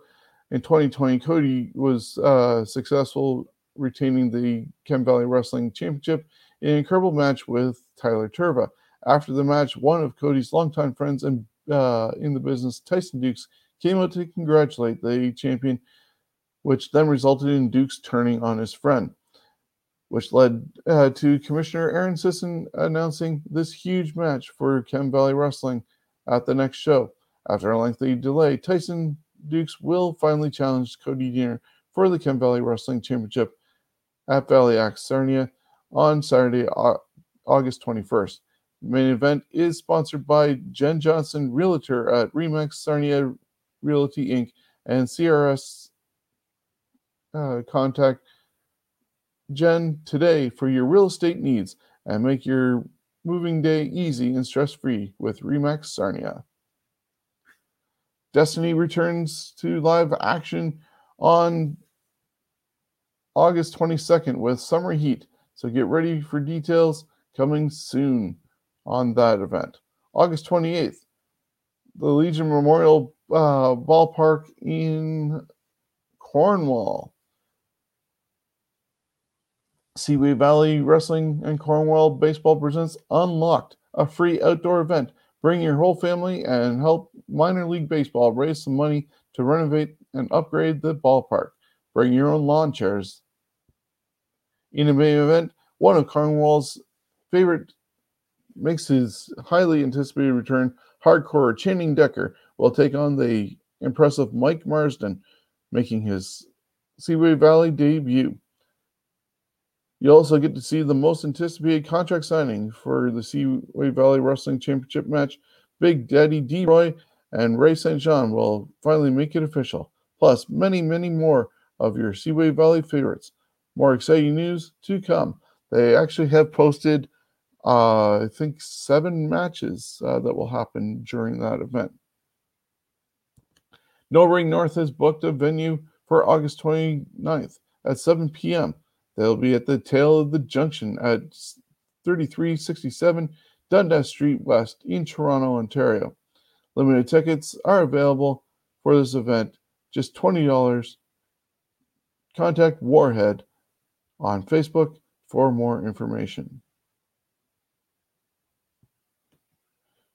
in 2020, Cody was uh, successful retaining the Chem Valley Wrestling Championship in an incredible match with Tyler Turva. After the match, one of Cody's longtime friends and uh, in the business, Tyson Dukes, came out to congratulate the champion, which then resulted in Dukes turning on his friend which led uh, to Commissioner Aaron Sisson announcing this huge match for Chem Valley Wrestling at the next show. After a lengthy delay, Tyson Dukes will finally challenge Cody Deaner for the Chem Valley Wrestling Championship at Valley Axe Sarnia on Saturday, August 21st. The main event is sponsored by Jen Johnson, Realtor at Remax Sarnia Realty Inc. and CRS. Uh, contact Jen today for your real estate needs and make your moving day easy and stress free with Remax Sarnia. Destiny returns to live action on August 22nd with Summer Heat, so get ready for details coming soon on that event. August 28th, the Legion Memorial uh, Ballpark in Cornwall. Seaway Valley Wrestling and Cornwall Baseball presents Unlocked, a free outdoor event. Bring your whole family and help minor league baseball raise some money to renovate and upgrade the ballpark. Bring your own lawn chairs. In the main event, one of Cornwall's favorite makes his highly anticipated return. Hardcore Channing Decker will take on the impressive Mike Marsden, making his Seaway Valley debut. You also get to see the most anticipated contract signing for the Seaway Valley Wrestling Championship match. Big Daddy D. Roy and Ray St. John will finally make it official, plus many, many more of your Seaway Valley favorites. More exciting news to come. They actually have posted, uh, I think, seven matches uh, that will happen during that event. No Ring North has booked a venue for August 29th at 7 p.m. They'll be at the tail of the junction at 3367 Dundas Street West in Toronto, Ontario. Limited tickets are available for this event, just $20. Contact Warhead on Facebook for more information.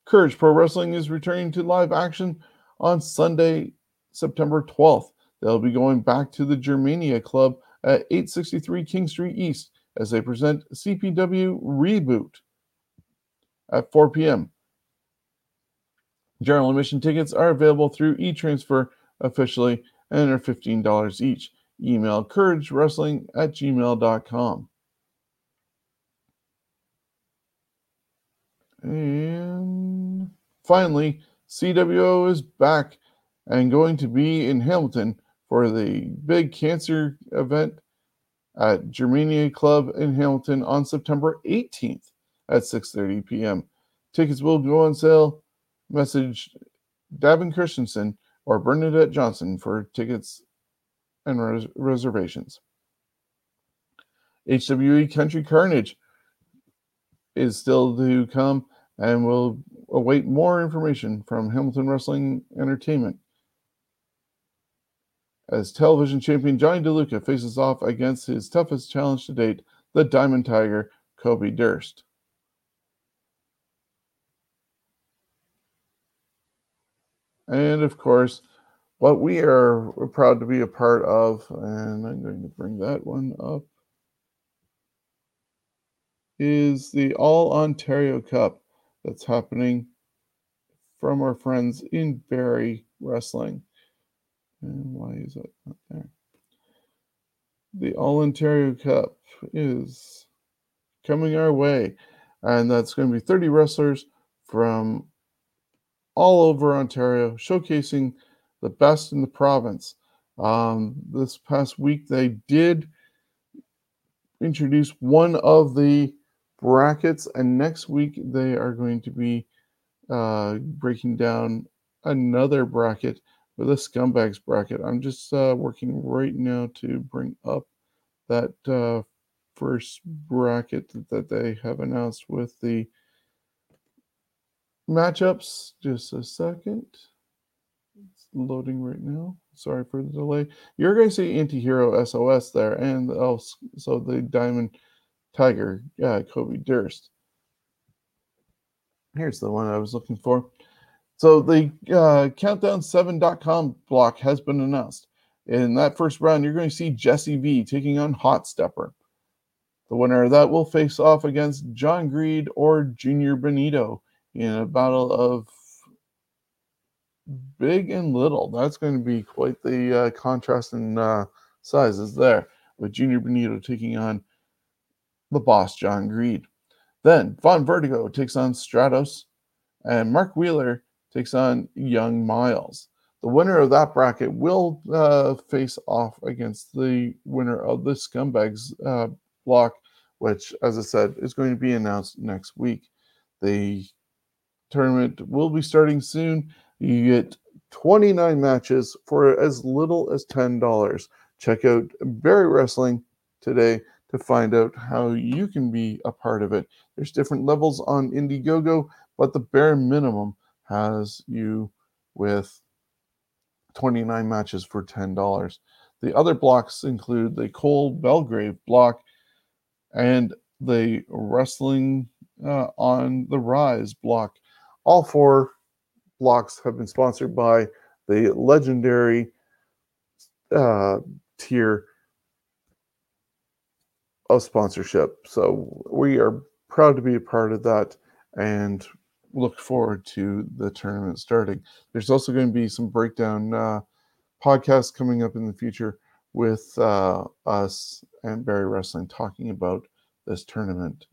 Courage Pro Wrestling is returning to live action on Sunday, September 12th. They'll be going back to the Germania Club at 863 King Street East as they present CPW Reboot at 4 p.m. General admission tickets are available through e-transfer officially and are $15 each. Email couragewrestling at gmail.com. And finally, CWO is back and going to be in Hamilton for the big cancer event at Germania Club in Hamilton on September 18th at 6:30 p.m. Tickets will go on sale. Message Davin Christensen or Bernadette Johnson for tickets and res- reservations. HWE Country Carnage is still to come and will await more information from Hamilton Wrestling Entertainment as television champion Johnny DeLuca faces off against his toughest challenge to date, the Diamond Tiger, Kobe Durst. And of course, what we are proud to be a part of, and I'm going to bring that one up, is the All Ontario Cup that's happening from our friends in Barrie Wrestling. And why is that not there? The All Ontario Cup is coming our way, and that's going to be 30 wrestlers from all over Ontario, showcasing the best in the province. Um, this past week, they did introduce one of the brackets, and next week they are going to be uh, breaking down another bracket with a scumbags bracket. I'm just uh, working right now to bring up that uh, first bracket that they have announced with the matchups. Just a second. It's loading right now. Sorry for the delay. You're going to see Antihero SOS there, and also the Diamond Tiger, uh, Kobe Durst. Here's the one I was looking for. So the uh, countdown7.com block has been announced. In that first round, you're going to see Jesse V taking on Hot Stepper. The winner of that will face off against John Greed or Junior Benito in a battle of big and little. That's going to be quite the uh, contrast in uh, sizes there. with Junior Benito taking on the boss, John Greed. Then Von Vertigo takes on Stratos, and Mark Wheeler takes on Young Miles. The winner of that bracket will uh, face off against the winner of the Scumbags uh, block, which, as I said, is going to be announced next week. The tournament will be starting soon. You get 29 matches for as little as $10. Check out Barrie Wrestling today to find out how you can be a part of it. There's different levels on Indiegogo, but the bare minimum has you with 29 matches for $10. The other blocks include the Cole Belgrave block and the Wrestling uh, on the Rise block. All four blocks have been sponsored by the legendary uh, tier of sponsorship. So we are proud to be a part of that and look forward to the tournament starting. There's also going to be some breakdown uh, podcasts coming up in the future with uh, us and Barrie Wrestling talking about this tournament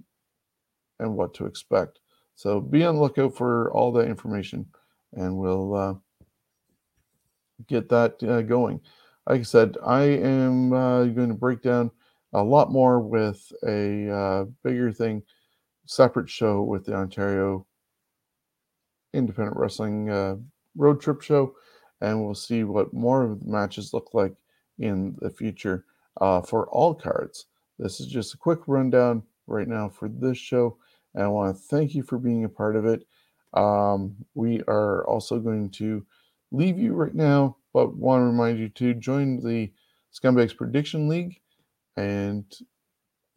and what to expect. So be on the lookout for all that information and we'll uh, get that uh, going. Like I said, I am uh, going to break down a lot more with a uh, bigger thing, separate show with the Ontario Independent Wrestling uh, Road Trip Show, and we'll see what more of the matches look like in the future uh, for all cards. This is just a quick rundown right now for this show, and I want to thank you for being a part of it. Um, we are also going to leave you right now, but want to remind you to join the Scumbags Prediction League. And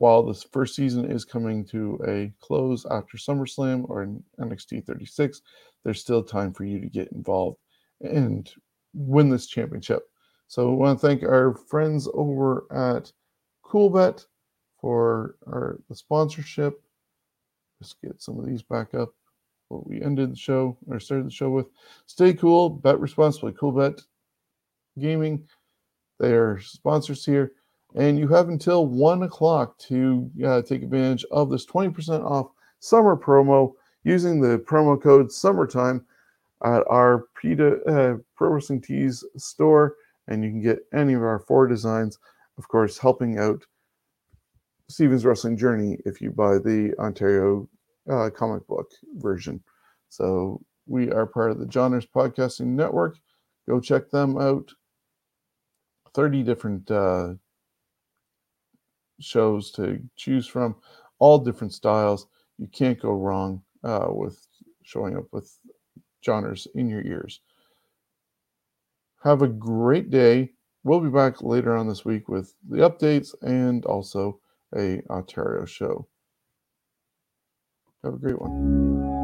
while this first season is coming to a close after SummerSlam or NXT 36, there's still time for you to get involved and win this championship. So I want to thank our friends over at CoolBet for our the sponsorship. Just get some of these back up what we ended the show or started the show with. Stay cool, bet responsibly. Cool Bet Gaming, they are sponsors here. And you have until one o'clock to uh, take advantage of this 20% off summer promo using the promo code summertime at our PETA, uh, Pro Wrestling Tees store. And you can get any of our four designs, of course, helping out Steven's Wrestling Journey if you buy the Ontario uh, comic book version. So we are part of the Johners Podcasting Network. Go check them out. 30 different uh, shows to choose from, all different styles. You can't go wrong uh, with showing up with genres in your ears. Have a great day. We'll be back later on this week with the updates and also a Ontario show. Have a great one.